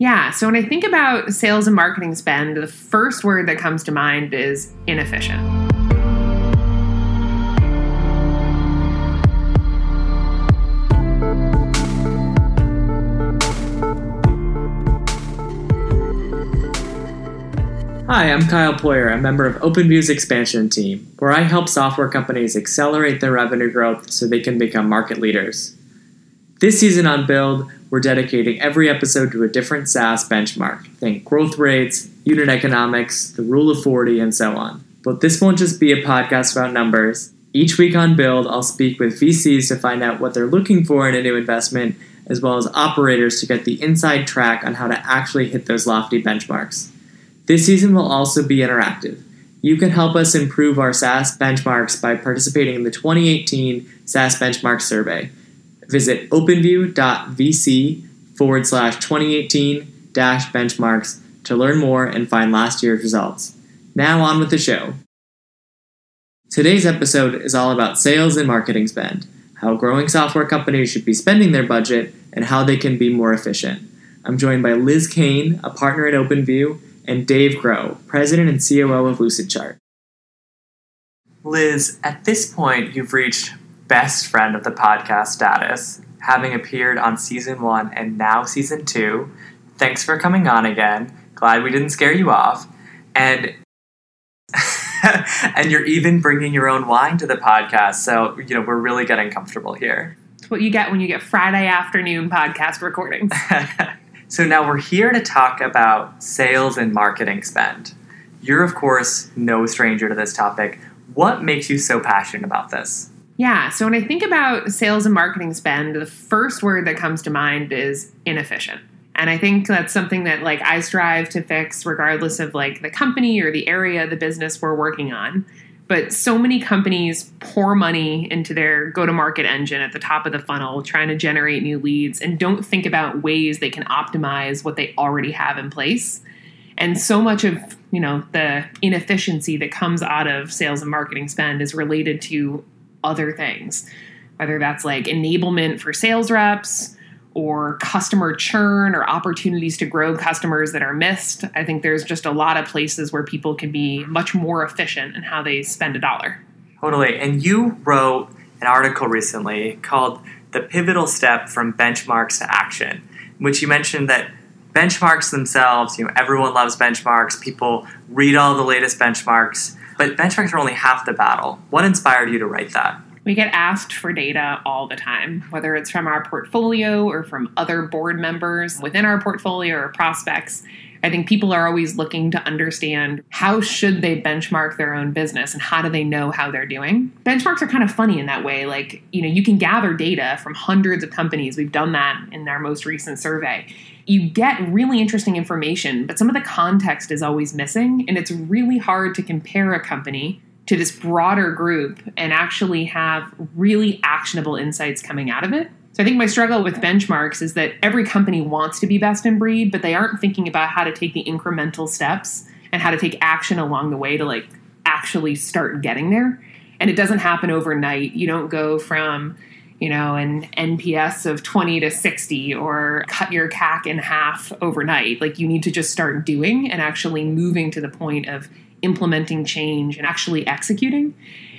Yeah, so when I think about sales and marketing spend, the first word that comes to mind is inefficient. Hi, I'm Kyle Poyar, a member of OpenView's expansion team, where I help software companies accelerate their revenue growth so they can become market leaders. This season on Build, we're dedicating every episode to a different SaaS benchmark. Think growth rates, unit economics, the rule of 40, and so on. But this won't just be a podcast about numbers. Each week on Build, I'll speak with VCs to find out what they're looking for in a new investment, as well as operators to get the inside track on how to actually hit those lofty benchmarks. This season will also be interactive. You can help us improve our SaaS benchmarks by participating in the 2018 SaaS Benchmark Survey. Visit openview.vc forward slash 2018 dash benchmarks to learn more and find last year's results. Now on with the show. Today's episode is all about sales and marketing spend, how growing software companies should be spending their budget, and how they can be more efficient. I'm joined by Liz Cain, a partner at OpenView, and Dave Grow, President and COO of Lucidchart. Liz, at this point, you've reached best friend of the podcast status, having appeared on season one and now season two. Thanks for coming on again. Glad we didn't scare you off. And and you're even bringing your own wine to the podcast. So, you know, we're really getting comfortable here. It's what you get when you get Friday afternoon podcast recordings. So now we're here to talk about sales and marketing spend. You're, of course, no stranger to this topic. What makes you so passionate about this? Yeah, so when I think about sales and marketing spend, the first word that comes to mind is inefficient. And I think that's something that like I strive to fix regardless of like the company or the area the business we're working on. But so many companies pour money into their go to market engine at the top of the funnel, trying to generate new leads, and don't think about ways they can optimize what they already have in place. And so much of you know the inefficiency that comes out of sales and marketing spend is related to other things, whether that's like enablement for sales reps or customer churn or opportunities to grow customers that are missed. I think there's just a lot of places where people can be much more efficient in how they spend a dollar. Totally. And you wrote an article recently called The Pivotal Step from Benchmarks to Action, in which you mentioned that benchmarks themselves, you know, everyone loves benchmarks, people read all the latest benchmarks, but benchmarks are only half the battle. What inspired you to write that? We get asked for data all the time, whether it's from our portfolio or from other board members within our portfolio or prospects. I think people are always looking to understand how should they benchmark their own business and how do they know how they're doing. Benchmarks are kind of funny in that way. Like, you know, you can gather data from hundreds of companies. We've done that in our most recent survey. You get really interesting information, but some of the context is always missing, and it's really hard to compare a company to this broader group and actually have really actionable insights coming out of it. So I think my struggle with benchmarks is that every company wants to be best in breed, but they aren't thinking about how to take the incremental steps and how to take action along the way to like actually start getting there. And it doesn't happen overnight. You don't go from you know, an NPS of 20 to 60 or cut your CAC in half overnight. Like you need to just start doing and actually moving to the point of implementing change and actually executing.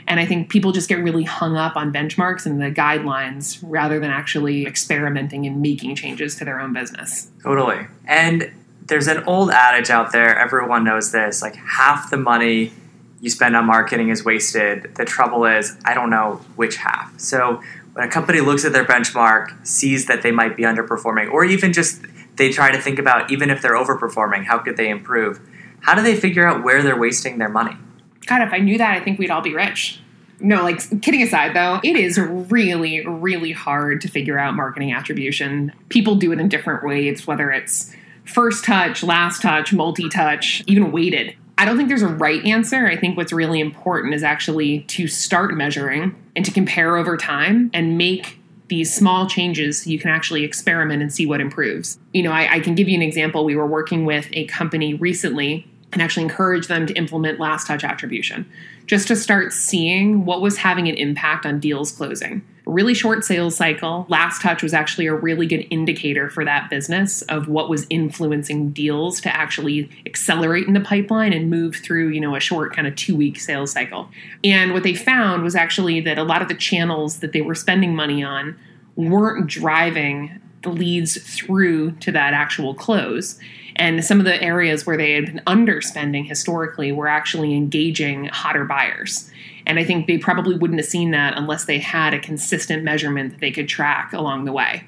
And I think people just get really hung up on benchmarks and the guidelines rather than actually experimenting and making changes to their own business. Totally. And there's an old adage out there, everyone knows this like half the money you spend on marketing is wasted. The trouble is, I don't know which half. So when a company looks at their benchmark, sees that they might be underperforming, or even just they try to think about even if they're overperforming, how could they improve? How do they figure out where they're wasting their money? God, if I knew that, I think we'd all be rich. No, like kidding aside though, it is really, really hard to figure out marketing attribution. People do it in different ways, whether it's first touch, last touch, multi touch, even weighted. I don't think there's a right answer. I think what's really important is actually to start measuring and to compare over time and make these small changes so you can actually experiment and see what improves. You know, I, I, can give you an example. We were working with a company recently and actually encourage them to implement last touch attribution just to start seeing what was having an impact on deals closing. really short sales cycle. Last touch was actually a really good indicator for that business of what was influencing deals to actually accelerate in the pipeline and move through, you know, a short kind of 2-week sales cycle. And what they found was actually that a lot of the channels that they were spending money on weren't driving the leads through to that actual close. And some of the areas where they had been underspending historically were actually engaging hotter buyers. And I think they probably wouldn't have seen that unless they had a consistent measurement that they could track along the way.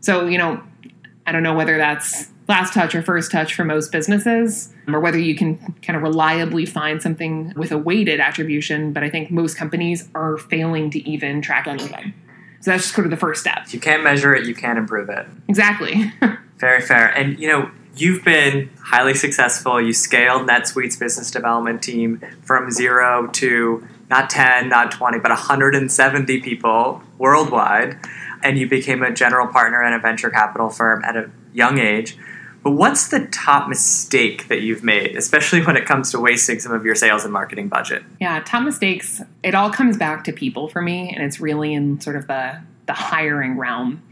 So, you know, I don't know whether that's last touch or first touch for most businesses, or whether you can kind of reliably find something with a weighted attribution, but I think most companies are failing to even track anything. So that's just sort of the first step. If you can't measure it, you can't improve it. Exactly. Very fair. And you know, you've been highly successful. You scaled NetSuite's business development team from zero to not 10, not 20, but 170 people worldwide. And you became a general partner in a venture capital firm at a young age. But what's the top mistake that you've made, especially when it comes to wasting some of your sales and marketing budget? Yeah, top mistakes, it all comes back to people for me, and it's really in sort of the, the hiring realm.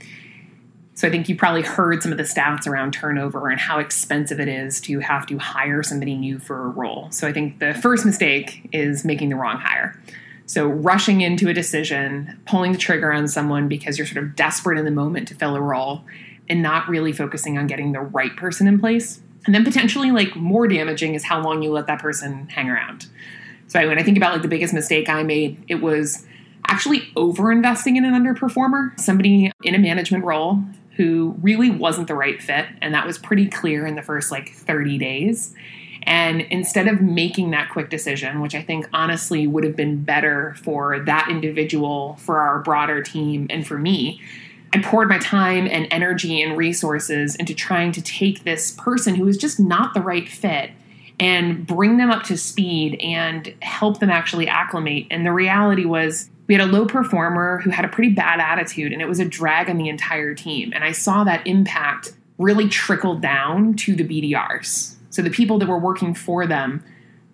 So I think you've probably heard some of the stats around turnover and how expensive it is to have to hire somebody new for a role. So I think the first mistake is making the wrong hire. So rushing into a decision, pulling the trigger on someone because you're sort of desperate in the moment to fill a role and not really focusing on getting the right person in place. And then potentially like more damaging is how long you let that person hang around. So when I think about like the biggest mistake I made, it was actually over investing in an underperformer, somebody in a management role who really wasn't the right fit. And that was pretty clear in the first like 30 days. And instead of making that quick decision, which I think honestly would have been better for that individual, for our broader team, and for me, I poured my time and energy and resources into trying to take this person who was just not the right fit and bring them up to speed and help them actually acclimate. And the reality was, we had a low performer who had a pretty bad attitude, and it was a drag on the entire team. And I saw that impact really trickle down to the BDRs. So the people that were working for them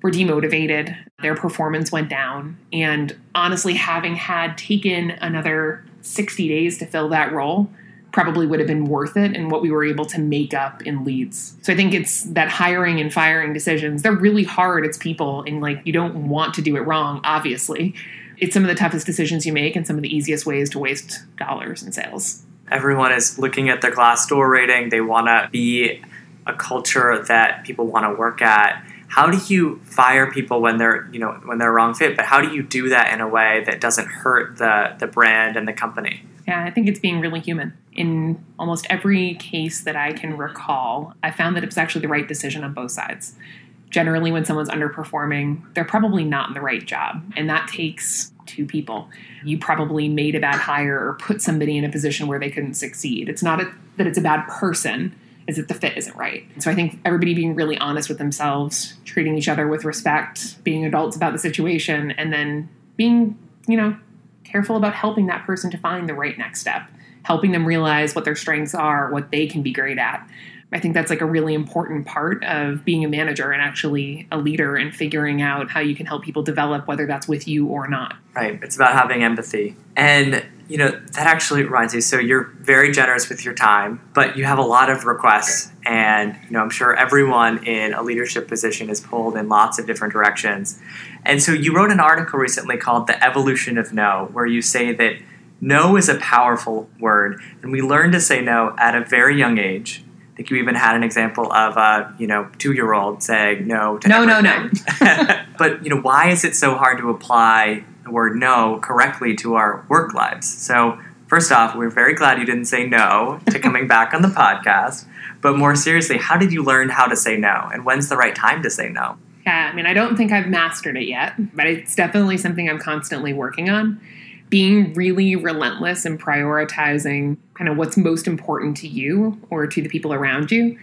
were demotivated, their performance went down. And honestly, having had taken another 60 days to fill that role probably would have been worth it and what we were able to make up in leads. So I think it's that hiring and firing decisions, they're really hard. It's people and like you don't want to do it wrong, obviously. It's some of the toughest decisions you make and some of the easiest ways to waste dollars in sales. Everyone is looking at their Glassdoor rating. They want to be a culture that people want to work at. How do you fire people when they're you know when they're wrong fit? But how do you do that in a way that doesn't hurt the the brand and the company? Yeah i think it's being really human. In almost every case that i can recall i found that it was actually the right decision on both sides generally when someone's underperforming they're probably not in the right job and that takes two people you probably made a bad hire or put somebody in a position where they couldn't succeed it's not a, that it's a bad person is that the fit isn't right. So I think everybody being really honest with themselves, treating each other with respect, being adults about the situation, and then being, you know, careful about helping that person to find the right next step, helping them realize what their strengths are, what they can be great at. I think that's like a really important part of being a manager and actually a leader and figuring out how you can help people develop, whether that's with you or not. Right. It's about having empathy. And you know, that actually reminds me. So you're very generous with your time, but you have a lot of requests. And, you know, I'm sure everyone in a leadership position is pulled in lots of different directions. And so you wrote an article recently called The Evolution of No, where you say that no is a powerful word. And we learn to say no at a very young age. I think you even had an example of a you know two year old saying no to no everything. no no. but you know why is it so hard to apply the word no correctly to our work lives. So, first off, we're very glad you didn't say no to coming back on the podcast. But more seriously, how did you learn how to say no? And when's the right time to say no? Yeah, I mean, I don't think I've mastered it yet, but it's definitely something I'm constantly working on. Being really relentless and prioritizing kind of what's most important to you or to the people around you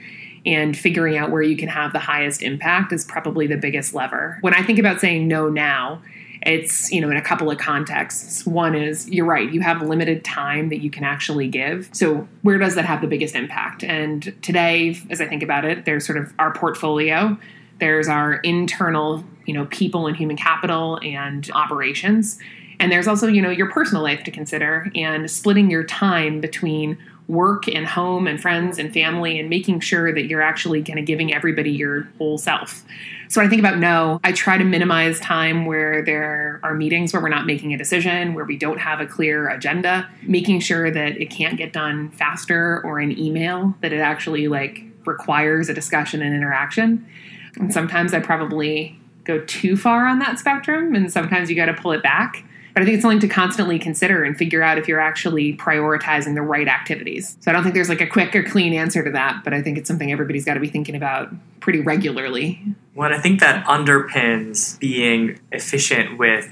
and figuring out where you can have the highest impact is probably the biggest lever. When I think about saying no now, it's you know in a couple of contexts. One is you're right you have limited time that you can actually give. So where does that have the biggest impact? And today as i think about it there's sort of our portfolio. There's our internal you know people and human capital and operations And there's also, you know, your personal life to consider and splitting your time between work and home and friends and family and making sure that you're actually kind of giving everybody your whole self. So I think about no, I try to minimize time where there are meetings where we're not making a decision, where we don't have a clear agenda, making sure that it can't get done faster or an email, that it actually like requires a discussion and interaction. And sometimes I probably go too far on that spectrum and sometimes you got to pull it back. But I think it's something to constantly consider and figure out if you're actually prioritizing the right activities. So I don't think there's like a quick or clean answer to that, but I think it's something everybody's got to be thinking about pretty regularly. Well, I think that underpins being efficient with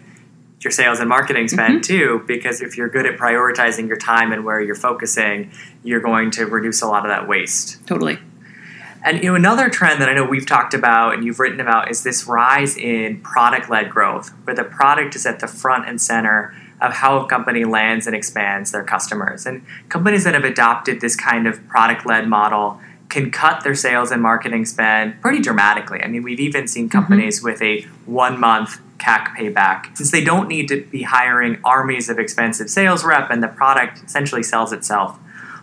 your sales and marketing spend mm-hmm. too, because if you're good at prioritizing your time and where you're focusing, you're going to reduce a lot of that waste. Totally. And you know, another trend that I know we've talked about and you've written about is this rise in product-led growth, where the product is at the front and center of how a company lands and expands their customers. And companies that have adopted this kind of product-led model can cut their sales and marketing spend pretty dramatically. I mean, we've even seen mm-hmm. companies mm-hmm. with a one-month CAC payback, since they don't need to be hiring armies of expensive sales rep and the product essentially sells itself.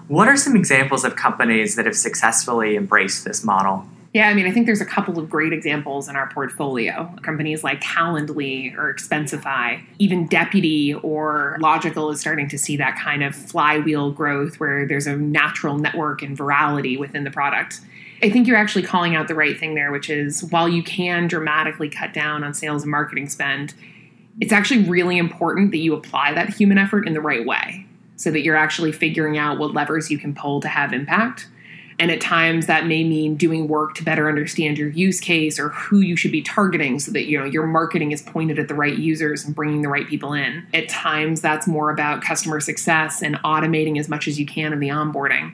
What are some examples of companies that have successfully embraced this model? Yeah, I mean, I think there's a couple of great examples in our portfolio. Companies like Calendly or Expensify, even Deputy or Logikcull is starting to see that kind of flywheel growth where there's a natural network and virality within the product. I think you're actually calling out the right thing there, which is while you can dramatically cut down on sales and marketing spend, it's actually really important that you apply that human effort in the right way so that you're actually figuring out what levers you can pull to have impact. And at times that may mean doing work to better understand your use case or who you should be targeting so that you know your marketing is pointed at the right users and bringing the right people in. At times that's more about customer success and automating as much as you can in the onboarding.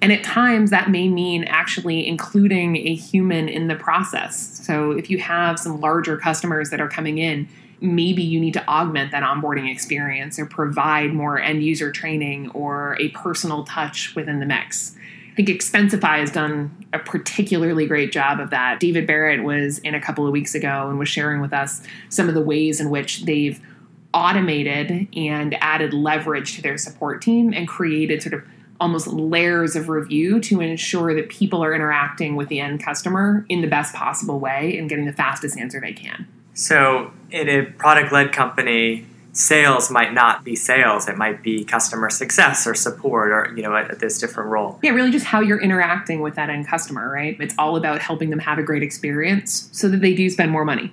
And at times that may mean actually including a human in the process. So if you have some larger customers that are coming in, maybe you need to augment that onboarding experience or provide more end user training or a personal touch within the mix. I think Expensify has done a particularly great job of that. David Barrett was in a couple of weeks ago and was sharing with us some of the ways in which they've automated and added leverage to their support team and created sort of almost layers of review to ensure that people are interacting with the end customer in the best possible way and getting the fastest answer they can. So, in a product led company, sales might not be sales. It might be customer success or support or you know at, this different role. Yeah really just how you're interacting with that end customer right? It's all about helping them have a great experience so that they do spend more money.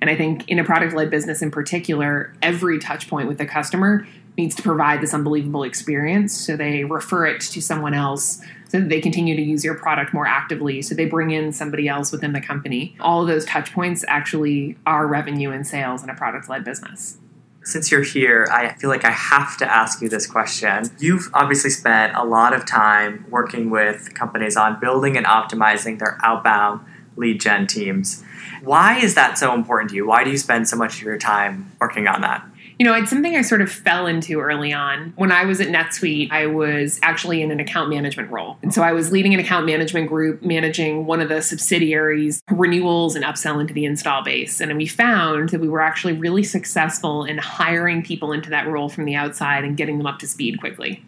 And i think in a product led business in particular every touch point with the customer needs to provide this unbelievable experience. So they refer it to someone else so that they continue to use your product more actively. So they bring in somebody else within the company. All of those touch points actually are revenue and sales in a product led business. Since you're here, I feel like I have to ask you this question. You've obviously spent a lot of time working with companies on building and optimizing their outbound lead gen teams. Why is that so important to you? Why do you spend so much of your time working on that? You know, it's something I sort of fell into early on. When I was at NetSuite, I was actually in an account management role. And so I was leading an account management group, managing one of the subsidiaries, renewals and upsell into the install base. And we found that we were actually really successful in hiring people into that role from the outside and getting them up to speed quickly.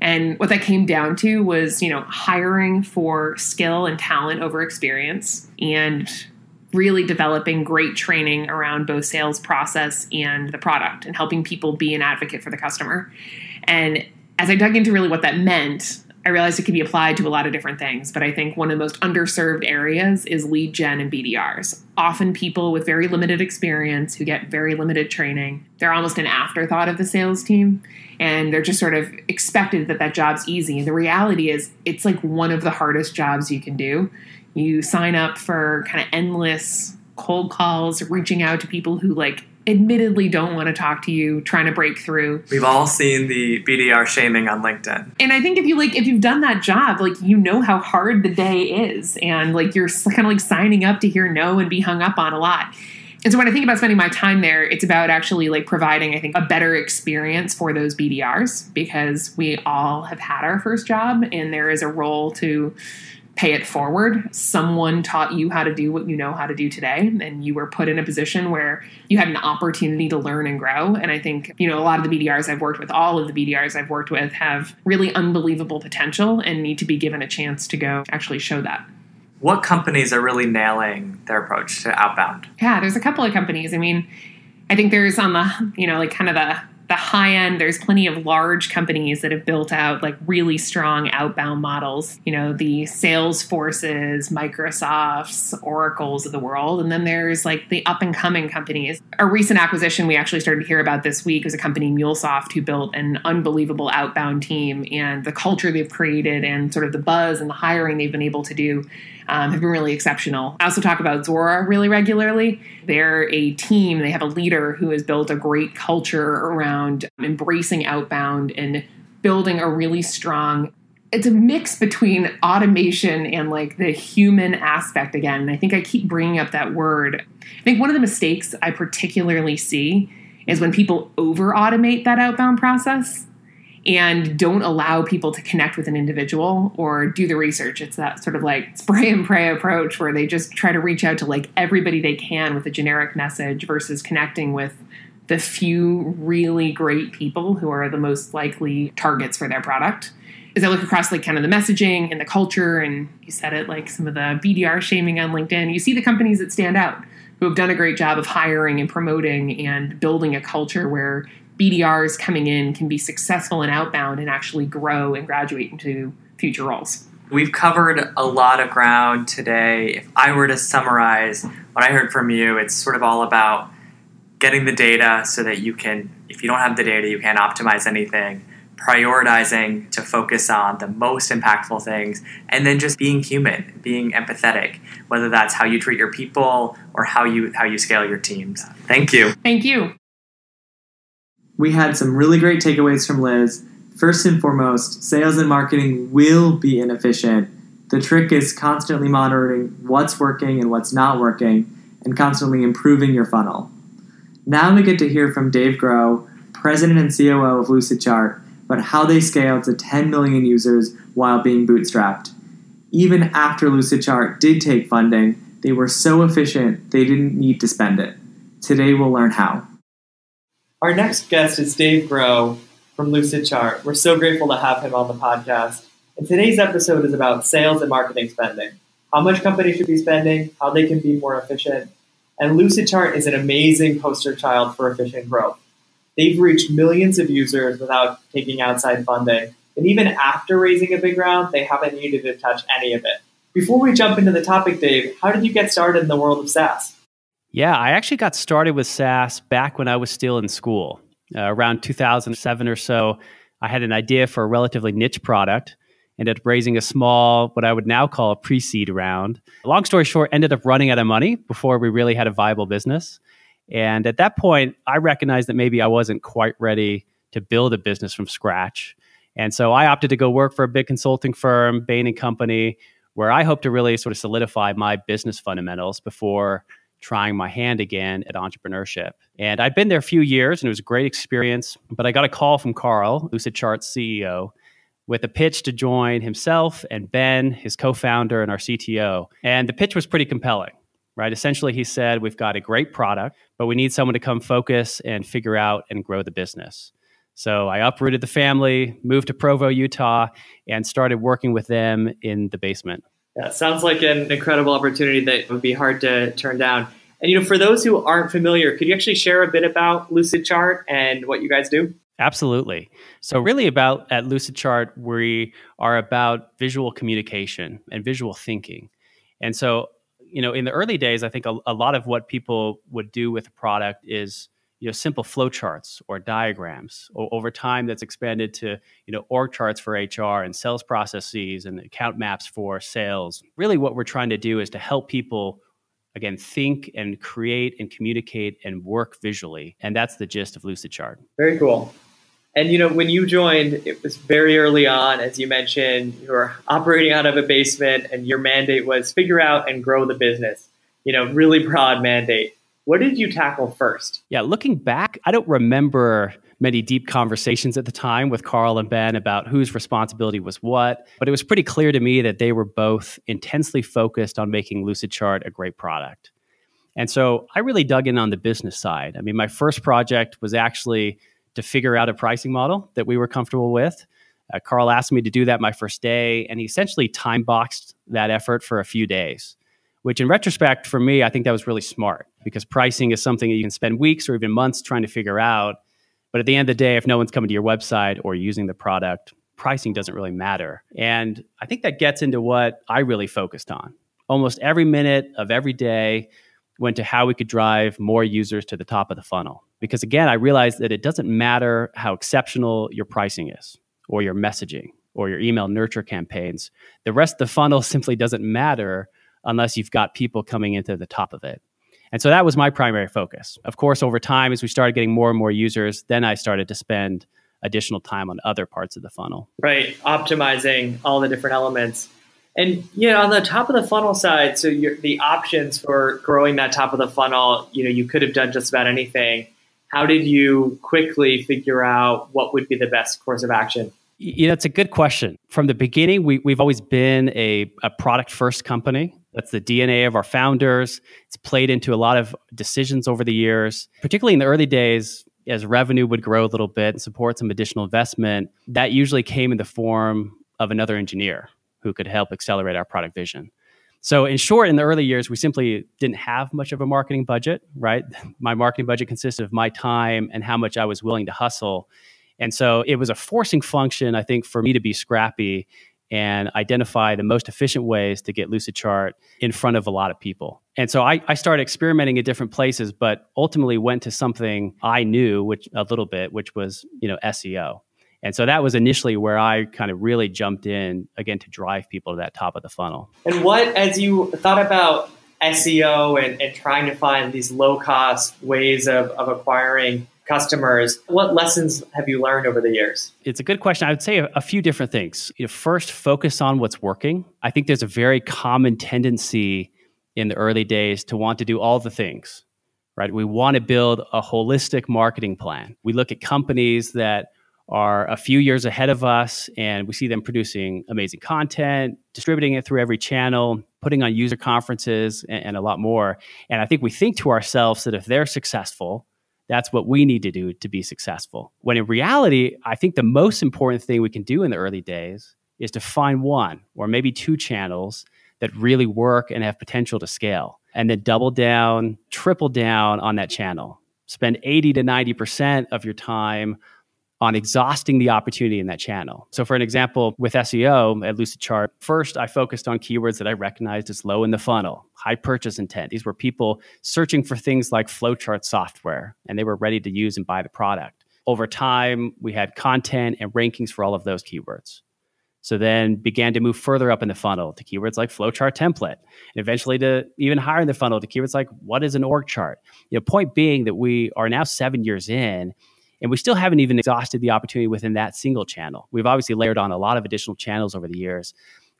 And what that came down to was, you know, hiring for skill and talent over experience and really developing great training around both sales process and the product and helping people be an advocate for the customer. And as I dug into really what that meant, I realized it could be applied to a lot of different things, but I think one of the most underserved areas is lead gen and BDRs. Often people with very limited experience who get very limited training, they're almost an afterthought of the sales team and they're just sort of expected that that job's easy. And the reality is it's like one of the hardest jobs you can do you sign up for kind of endless cold calls, reaching out to people who like admittedly don't want to talk to you, trying to break through. We've all seen the BDR shaming on LinkedIn. And I think if you like if you've done that job, like you know how hard the day is and like you're kind of like signing up to hear no and be hung up on a lot. And so when I think about spending my time there, it's about actually like providing, I think, a better experience for those BDRs because we all have had our first job and there is a role to pay it forward. Someone taught you how to do what you know how to do today, and you were put in a position where you had an opportunity to learn and grow. And I think, you know, a lot of the BDRs I've worked with, all of the BDRs I've worked with, have really unbelievable potential and need to be given a chance to go actually show that. What companies are really nailing their approach to outbound? Yeah, there's a couple of companies. I mean, I think there's on the, you know, like kind of the the high end, there's plenty of large companies that have built out like really strong outbound models. You know, the Salesforces, Microsofts, Oracles of the world. And then there's like the up and coming companies. A recent acquisition we actually started to hear about this week was a company, MuleSoft, who built an unbelievable outbound team. And the culture they've created and sort of the buzz and the hiring they've been able to do um, have been really exceptional. I also talk about Zora really regularly. They're a team, they have a leader who has built a great culture around embracing outbound and building a really strong it's a mix between automation and like the human aspect again. And I think I keep bringing up that word. I think one of the mistakes I particularly see is when people over automate that outbound process and don't allow people to connect with an individual or do the research. It's that sort of like spray and pray approach where they just try to reach out to like everybody they can with a generic message versus connecting with the few really great people who are the most likely targets for their product. As I look across like kind of the messaging and the culture, and you said it like some of the BDR shaming on LinkedIn, you see the companies that stand out who have done a great job of hiring and promoting and building a culture where BDRs coming in can be successful and outbound and actually grow and graduate into future roles. We've covered a lot of ground today. If I were to summarize what I heard from you, it's sort of all about getting the data so that you can, if you don't have the data, you can't optimize anything, prioritizing to focus on the most impactful things, and then just being human, being empathetic, whether that's how you treat your people or how you how you scale your teams. Thank you. Thank you we had some really great takeaways from Liz. First and foremost, sales and marketing will be inefficient. The trick is constantly monitoring what's working and what's not working and constantly improving your funnel. Now we get to hear from Dave Grow, president and COO of Lucidchart, about how they scaled to 10 million users while being bootstrapped. Even after Lucidchart did take funding, they were so efficient they didn't need to spend it. Today we'll learn how. Our next guest is Dave Grow from Lucidchart. We're so grateful to have him on the podcast. And today's episode is about sales and marketing spending, how much companies should be spending, how they can be more efficient. And Lucidchart is an amazing poster child for efficient growth. They've reached millions of users without taking outside funding. And even after raising a big round, they haven't needed to touch any of it. Before we jump into the topic, Dave, how did you get started in the world of SaaS? Yeah, I actually got started with SaaS back when I was still in school. Uh, around 2007 or so, I had an idea for a relatively niche product. Ended up raising a small, what I would now call a pre seed round. Long story short, ended up running out of money before we really had a viable business. And at that point, I recognized that maybe I wasn't quite ready to build a business from scratch. And so I opted to go work for a big consulting firm, Bain and Company, where I hope to really sort of solidify my business fundamentals before trying my hand again at entrepreneurship. And I'd been there a few years and it was a great experience. But I got a call from Karl, Lucidchart's CEO, with a pitch to join himself and Ben, his co founder and our CTO. And the pitch was pretty compelling. Right. Essentially, he said, We've got a great product, but we need someone to come focus and figure out and grow the business. So I uprooted the family, moved to Provo, Utah, and started working with them in the basement. Yeah, sounds like an incredible opportunity that would be hard to turn down. And you know, for those who aren't familiar, could you actually share a bit about Lucidchart and what you guys do? Absolutely. So, really, about at Lucidchart, we are about visual communication and visual thinking. And so, you know, in the early days, I think a, a lot of what people would do with a product is you know simple flowcharts or diagrams. O- over time that's expanded to you know org charts for hr and sales processes and account maps for sales. Really what we're trying to do is to help people again think and create and communicate and work visually. And that's the gist of lucidchart very cool and you know when you joined it was very early on as you mentioned you were operating out of a basement and your mandate was figure out and grow the business you know really broad mandate what did you tackle first? Yeah, looking back, I don't remember many deep conversations at the time with Karl and Ben about whose responsibility was what. But it was pretty clear to me that they were both intensely focused on making Lucidchart a great product. And so I really dug in on the business side. I mean, my first project was actually to figure out a pricing model that we were comfortable with. Uh, Karl asked me to do that my first day, and he essentially time boxed that effort for a few days, which in retrospect, for me, I think that was really smart because pricing is something that you can spend weeks or even months trying to figure out. But at the end of the day, if no one's coming to your website or using the product, pricing doesn't really matter. And I think that gets into what I really focused on. Almost every minute of every day went to how we could drive more users to the top of the funnel. Because again, I realized that it doesn't matter how exceptional your pricing is or your messaging or your email nurture campaigns. The rest of the funnel simply doesn't matter unless you've got people coming into the top of it. And so that was my primary focus. Of course, over time, as we started getting more and more users, then I started to spend additional time on other parts of the funnel. Right, optimizing all the different elements. And you know, on the top of the funnel side, so the options for growing that top of the funnel, you know, you could have done just about anything. How did you quickly figure out what would be the best course of action? You know, it's a good question. From the beginning, we, we've always been a, a product first company. That's the DNA of our founders. It's played into a lot of decisions over the years, particularly in the early days as revenue would grow a little bit and support some additional investment. That usually came in the form of another engineer who could help accelerate our product vision. So, in short, in the early years, we simply didn't have much of a marketing budget, right? My marketing budget consisted of my time and how much I was willing to hustle. And so it was a forcing function, I think, for me to be scrappy and identify the most efficient ways to get Lucidchart in front of a lot of people. And so I, I, started experimenting in different places, but ultimately went to something I knew, which a little bit, which was you know SEO. And so that was initially where I kind of really jumped in again to drive people to that top of the funnel. And what, as you thought about SEO and, and trying to find these low cost ways of, of acquiring customers. What lessons have you learned over the years? It's a good question. I would say a, a few different things. You know, first, focus on what's working. I think there's a very common tendency in the early days to want to do all the things, right? We want to build a holistic marketing plan. We look at companies that are a few years ahead of us and we see them producing amazing content, distributing it through every channel, putting on user conferences, and, and a lot more. And I think we think to ourselves that if they're successful, that's what we need to do to be successful. When in reality, I think the most important thing we can do in the early days is to find one or maybe two channels that really work and have potential to scale, and then double down, triple down on that channel. Spend 80 to 90% of your time on exhausting the opportunity in that channel. So, for an example, with SEO at Lucidchart, first I focused on keywords that I recognized as low in the funnel, high purchase intent. These were people searching for things like flowchart software, and they were ready to use and buy the product. Over time, we had content and rankings for all of those keywords. So then began to move further up in the funnel to keywords like flowchart template, and eventually to even higher in the funnel to keywords like what is an org chart. You know, point being that we are now seven years in and we still haven't even exhausted the opportunity within that single channel. We've obviously layered on a lot of additional channels over the years,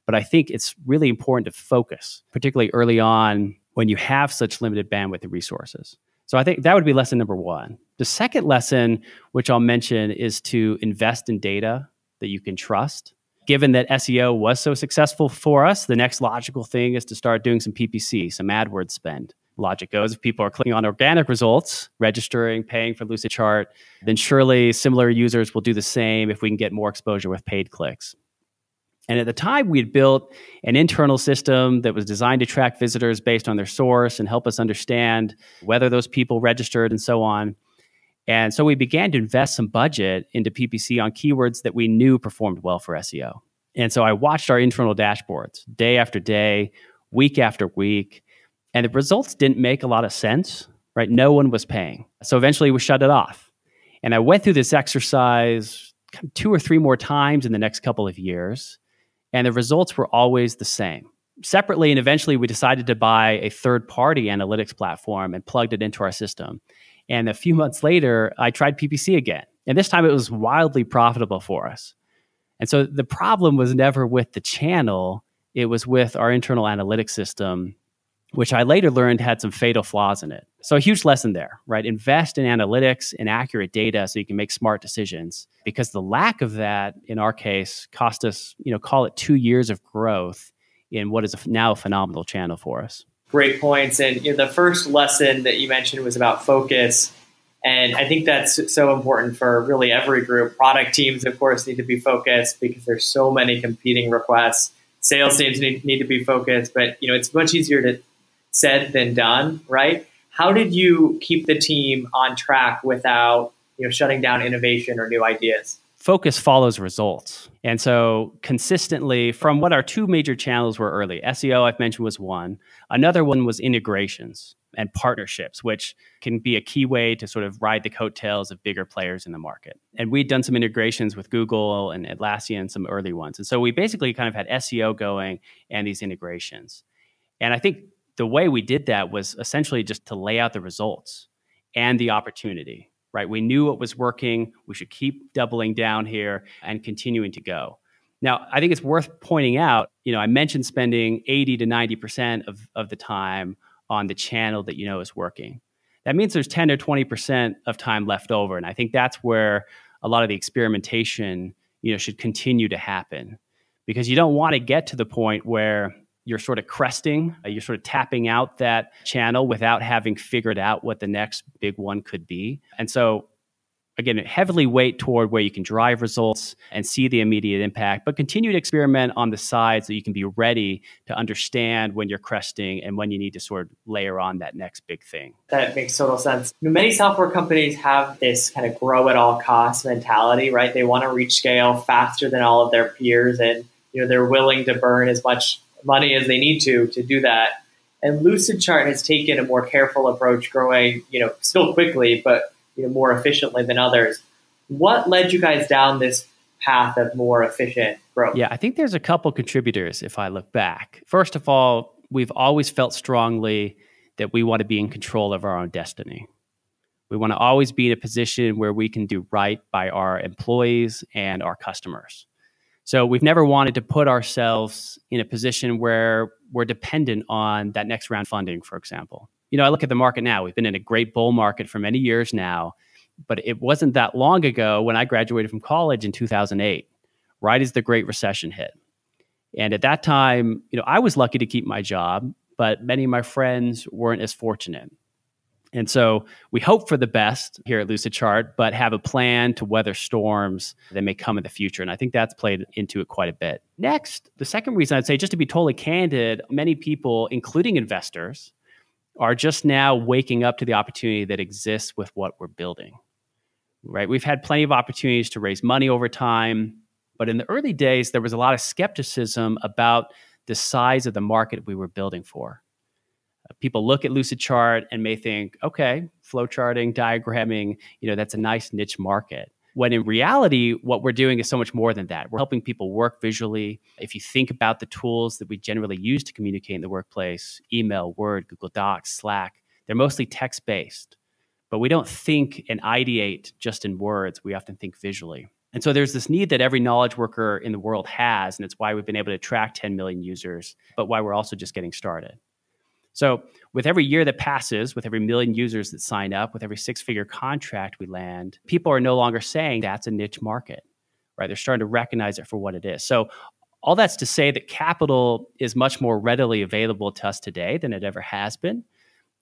but I think it's really important to focus, particularly early on when you have such limited bandwidth and resources. So I think that would be lesson number one. The second lesson, which I'll mention, is to invest in data that you can trust. Given that SEO was so successful for us, the next logical thing is to start doing some PPC, some AdWords spend logic goes, if people are clicking on organic results, registering, paying for Lucidchart, then surely similar users will do the same if we can get more exposure with paid clicks. And at the time, we had built an internal system that was designed to track visitors based on their source and help us understand whether those people registered and so on. And so we began to invest some budget into PPC on keywords that we knew performed well for SEO. And so I watched our internal dashboards day after day, week after week, and the results didn't make a lot of sense, right? No one was paying. So eventually we shut it off. And I went through this exercise two or three more times in the next couple of years, and the results were always the same. Separately, and eventually we decided to buy a third party analytics platform and plugged it into our system. And a few months later, I tried PPC again. And this time it was wildly profitable for us. And so the problem was never with the channel, it was with our internal analytics system which I later learned had some fatal flaws in it. So a huge lesson there, right? Invest in analytics and accurate data so you can make smart decisions. Because the lack of that, in our case, cost us, you know, call it two years of growth in what is now a phenomenal channel for us. Great points. And you know, the first lesson that you mentioned was about focus. And I think that's so important for really every group. Product teams, of course, need to be focused because there's so many competing requests. Sales teams need, need to be focused, but you know, it's much easier to said than done, right? How did you keep the team on track without, you know, shutting down innovation or new ideas? Focus follows results. And so consistently from what our two major channels were early, SEO I've mentioned was one. Another one was integrations and partnerships, which can be a key way to sort of ride the coattails of bigger players in the market. And we'd done some integrations with Google and Atlassian, some early ones. And so we basically kind of had SEO going and these integrations. And I think the way we did that was essentially just to lay out the results and the opportunity, right? We knew what was working. We should keep doubling down here and continuing to go. Now, I think it's worth pointing out, you know, I mentioned spending 80 to 90% of, of the time on the channel that you know is working. That means there's 10 or 20% of time left over. And I think that's where a lot of the experimentation, you know, should continue to happen because you don't want to get to the point where you're sort of cresting, uh, you're sort of tapping out that channel without having figured out what the next big one could be. And so, again, heavily weight toward where you can drive results and see the immediate impact, but continue to experiment on the side so you can be ready to understand when you're cresting and when you need to sort of layer on that next big thing. That makes total sense. Many software companies have this kind of grow at all costs mentality, right? They want to reach scale faster than all of their peers and you know they're willing to burn as much money as they need to to do that. And Lucidchart has taken a more careful approach, growing you know still quickly, but you know more efficiently than others. What led you guys down this path of more efficient growth? Yeah, I think there's a couple contributors if I look back. First of all, we've always felt strongly that we want to be in control of our own destiny. We want to always be in a position where we can do right by our employees and our customers. So we've never wanted to put ourselves in a position where we're dependent on that next round funding, for example. You know, I look at the market now. We've been in a great bull market for many years now, but it wasn't that long ago when I graduated from college in 2008, right as the Great Recession hit. And at that time, you know, I was lucky to keep my job, but many of my friends weren't as fortunate. And so we hope for the best here at Lucidchart, but have a plan to weather storms that may come in the future. And I think that's played into it quite a bit. Next, the second reason I'd say, just to be totally candid, many people, including investors, are just now waking up to the opportunity that exists with what we're building. Right? We've had plenty of opportunities to raise money over time, but in the early days, there was a lot of skepticism about the size of the market we were building for people look at Lucidchart and may think, okay, flow charting, diagramming, you know, that's a nice niche market. When in reality, what we're doing is so much more than that. We're helping people work visually. If you think about the tools that we generally use to communicate in the workplace email, Word, Google Docs, Slack they're mostly text based. But we don't think and ideate just in words, we often think visually. And so there's this need that every knowledge worker in the world has, and it's why we've been able to attract 10 million users, but why we're also just getting started. So, with every year that passes, with every million users that sign up, with every six figure contract we land, people are no longer saying that's a niche market, right? They're starting to recognize it for what it is. So, all that's to say that capital is much more readily available to us today than it ever has been.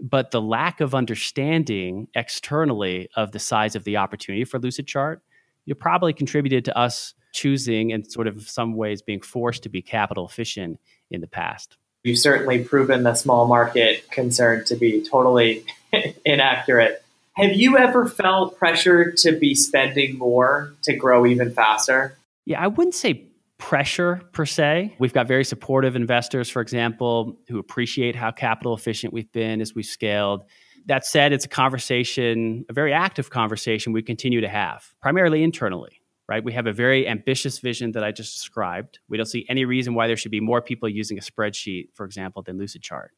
But the lack of understanding externally of the size of the opportunity for Lucidchart, you probably contributed to us choosing and sort of some ways being forced to be capital efficient in the past. You've certainly proven the small market concern to be totally inaccurate. Have you ever felt pressure to be spending more to grow even faster? Yeah, I wouldn't say pressure per se. We've got very supportive investors, for example, who appreciate how capital efficient we've been as we've scaled. That said, it's a conversation, a very active conversation we continue to have, primarily internally right? We have a very ambitious vision that I just described. We don't see any reason why there should be more people using a spreadsheet, for example, than Lucidchart.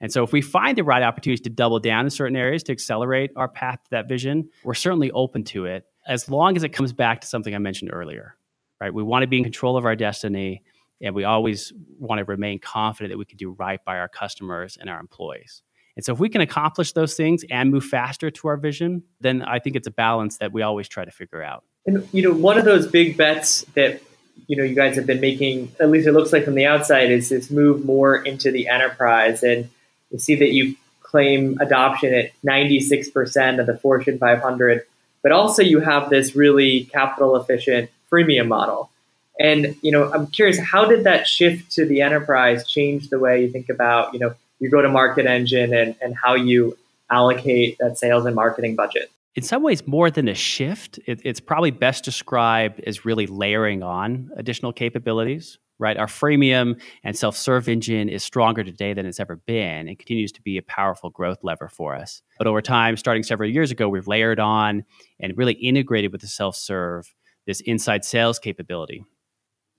And so if we find the right opportunities to double down in certain areas to accelerate our path to that vision, we're certainly open to it as long as it comes back to something I mentioned earlier, right? We want to be in control of our destiny And we always want to remain confident that we can do right by our customers and our employees. And so if we can accomplish those things and move faster to our vision, then I think it's a balance that we always try to figure out. And you know, one of those big bets that you know you guys have been making, at least it looks like from the outside, is this move more into the enterprise. And you see that you claim adoption at 96% of the Fortune 500, but also you have this really capital efficient freemium model. And you know, I'm curious, how did that shift to the enterprise change the way you think about, you know, your go-to-market engine and, and how you allocate that sales and marketing budget? In some ways, more than a shift, it, it's probably best described as really layering on additional capabilities. Right, our freemium and self-serve engine is stronger today than it's ever been, and continues to be a powerful growth lever for us. But over time, starting several years ago, we've layered on and really integrated with the self-serve this inside sales capability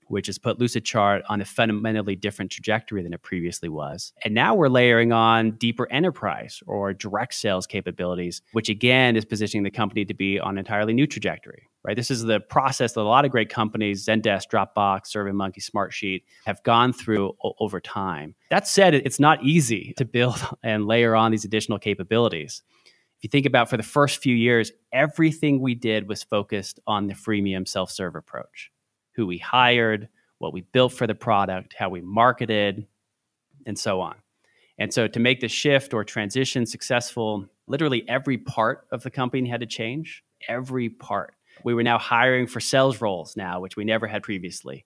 which has put Lucidchart on a fundamentally different trajectory than it previously was. And now we're layering on deeper enterprise or direct sales capabilities, which again is positioning the company to be on an entirely new trajectory. Right? This is the process that a lot of great companies, Zendesk, Dropbox, SurveyMonkey, Smartsheet, have gone through o- over time. That said, it's not easy to build and layer on these additional capabilities. If you think about for the first few years, everything we did was focused on the freemium self-serve approach who we hired, what we built for the product, how we marketed, and so on. And so to make the shift or transition successful, literally every part of the company had to change. Every part. We were now hiring for sales roles now, which we never had previously,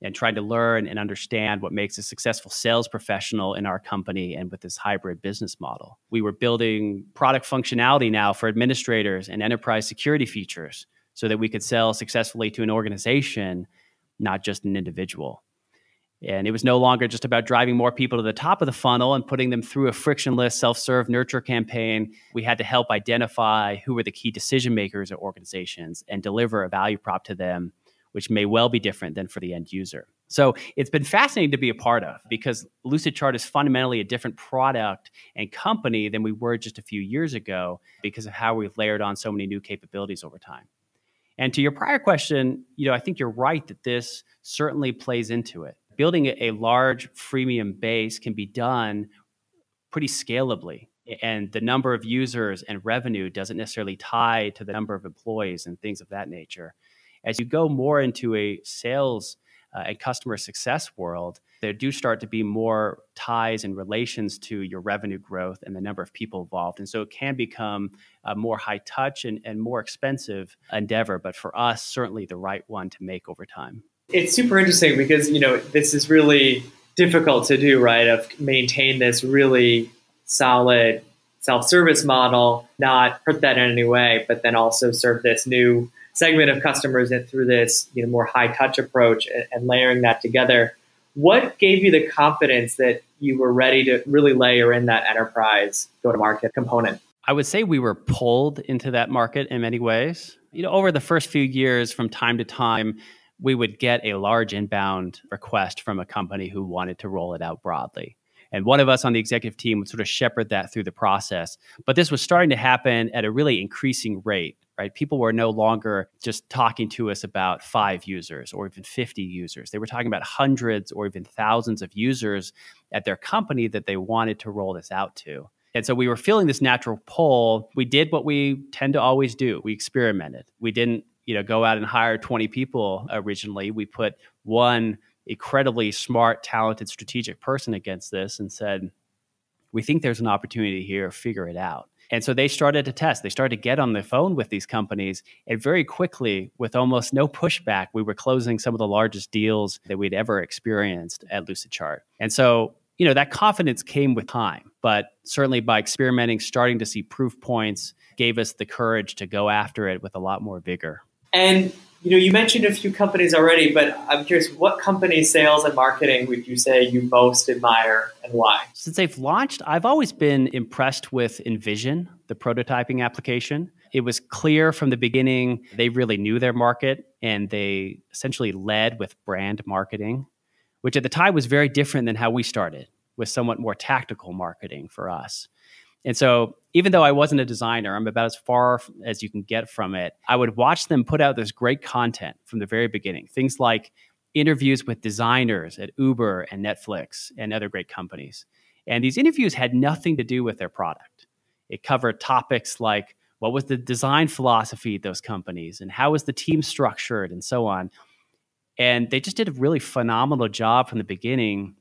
and trying to learn and understand what makes a successful sales professional in our company and with this hybrid business model. We were building product functionality now for administrators and enterprise security features so that we could sell successfully to an organization, not just an individual. And it was no longer just about driving more people to the top of the funnel and putting them through a frictionless self serve nurture campaign. We had to help identify who were the key decision makers at organizations and deliver a value prop to them, which may well be different than for the end user. So it's been fascinating to be a part of because Lucidchart is fundamentally a different product and company than we were just a few years ago because of how we've layered on so many new capabilities over time. And to your prior question, you know, I think you're right that this certainly plays into it. Building a large freemium base can be done pretty scalably. And the number of users and revenue doesn't necessarily tie to the number of employees and things of that nature. As you go more into a sales uh, and customer success world, there do start to be more ties and relations to your revenue growth and the number of people involved. And so it can become a more high touch and, and more expensive endeavor, but for us, certainly the right one to make over time. It's super interesting because, you know, this is really difficult to do, right? Of maintain this really solid self-service model, not hurt that in any way, but then also serve this new segment of customers and through this, you know, more high touch approach and, and layering that together what gave you the confidence that you were ready to really layer in that enterprise go to market component? I would say we were pulled into that market in many ways. You know, over the first few years, from time to time, we would get a large inbound request from a company who wanted to roll it out broadly. And one of us on the executive team would sort of shepherd that through the process. But this was starting to happen at a really increasing rate right? People were no longer just talking to us about five users or even 50 users. They were talking about hundreds or even thousands of users at their company that they wanted to roll this out to. And so we were feeling this natural pull. We did what we tend to always do. We experimented. We didn't, you know, go out and hire 20 people originally. We put one incredibly smart, talented, strategic person against this and said, we think there's an opportunity here, figure it out. And so they started to test. They started to get on the phone with these companies. And very quickly, with almost no pushback, we were closing some of the largest deals that we'd ever experienced at Lucidchart. And so, you know, that confidence came with time. But certainly by experimenting, starting to see proof points gave us the courage to go after it with a lot more vigor. And you know, you mentioned a few companies already, but I'm curious, what company sales and marketing would you say you most admire and why? Since they've launched, I've always been impressed with InVision, the prototyping application. It was clear from the beginning they really knew their market and they essentially led with brand marketing, which at the time was very different than how we started, with somewhat more tactical marketing for us. And so, even though I wasn't a designer, I'm about as far as you can get from it. I would watch them put out this great content from the very beginning. Things like interviews with designers at Uber and Netflix and other great companies. And these interviews had nothing to do with their product. It covered topics like what was the design philosophy at those companies and how was the team structured and so on. And they just did a really phenomenal job from the beginning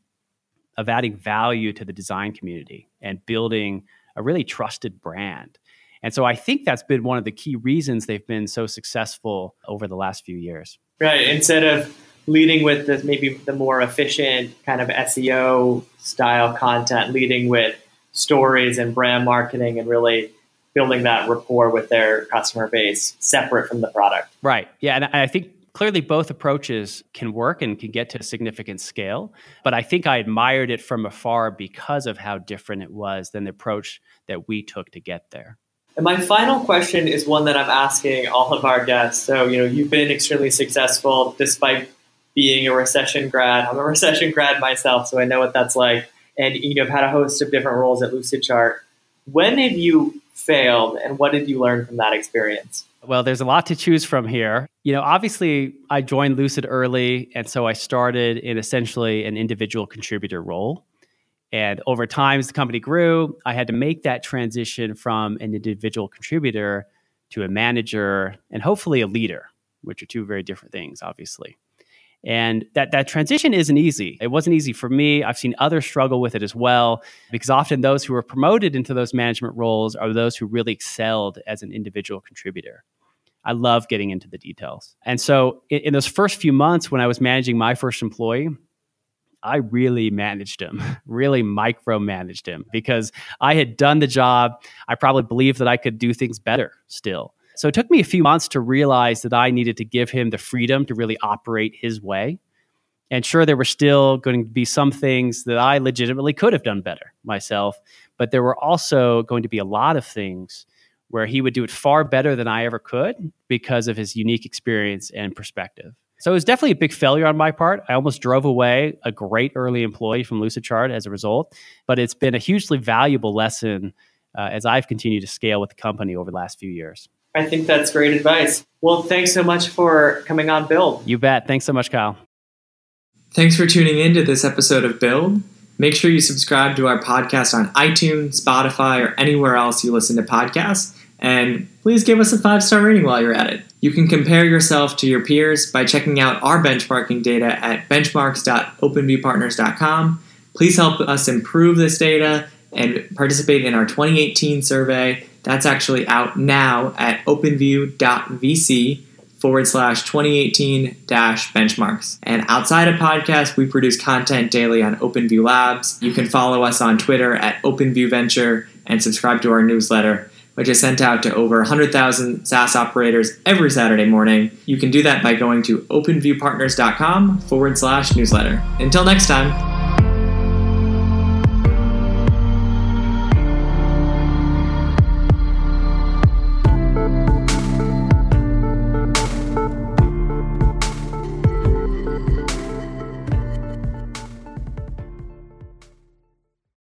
of adding value to the design community and building a really trusted brand. And so I think that's been one of the key reasons they've been so successful over the last few years. Right. Instead of leading with the, maybe the more efficient kind of SEO style content, leading with stories and brand marketing and really building that rapport with their customer base separate from the product. Right. Yeah. And I think clearly both approaches can work and can get to a significant scale. But I think I admired it from afar because of how different it was than the approach that we took to get there. And my final question is one that I'm asking all of our guests. So, you know, you've been extremely successful despite being a recession grad. I'm a recession grad myself, so I know what that's like. And you know, I've had a host of different roles at Lucidchart. When have you failed, and what did you learn from that experience? Well, there's a lot to choose from here. You know, obviously, I joined Lucid early, and so I started in essentially an individual contributor role. And over time, as the company grew, I had to make that transition from an individual contributor to a manager and hopefully a leader, which are two very different things, obviously. And that, that transition isn't easy. It wasn't easy for me. I've seen others struggle with it as well, because often those who are promoted into those management roles are those who really excelled as an individual contributor. I love getting into the details. And so, in, in those first few months when I was managing my first employee, I really managed him, really micromanaged him because I had done the job. I probably believed that I could do things better still. So it took me a few months to realize that I needed to give him the freedom to really operate his way. And sure, there were still going to be some things that I legitimately could have done better myself, but there were also going to be a lot of things where he would do it far better than I ever could because of his unique experience and perspective. So it was definitely a big failure on my part. I almost drove away a great early employee from Lucidchart as a result, but it's been a hugely valuable lesson uh, as I've continued to scale with the company over the last few years. I think that's great advice. Well, thanks so much for coming on Build. You bet. Thanks so much, Kyle. Thanks for tuning in to this episode of Build. Make sure you subscribe to our podcast on iTunes, Spotify, or anywhere else you listen to podcasts. And please give us a five star rating while you're at it. You can compare yourself to your peers by checking out our benchmarking data at benchmarks.openviewpartners.com. Please help us improve this data and participate in our 2018 survey that's actually out now at openview.vc forward slash 2018 dash benchmarks. And outside of podcasts, we produce content daily on OpenView Labs. You can follow us on Twitter at OpenView Venture and subscribe to our newsletter, which is sent out to over 100,000 SaaS operators every Saturday morning. You can do that by going to openviewpartners.com forward slash newsletter. Until next time.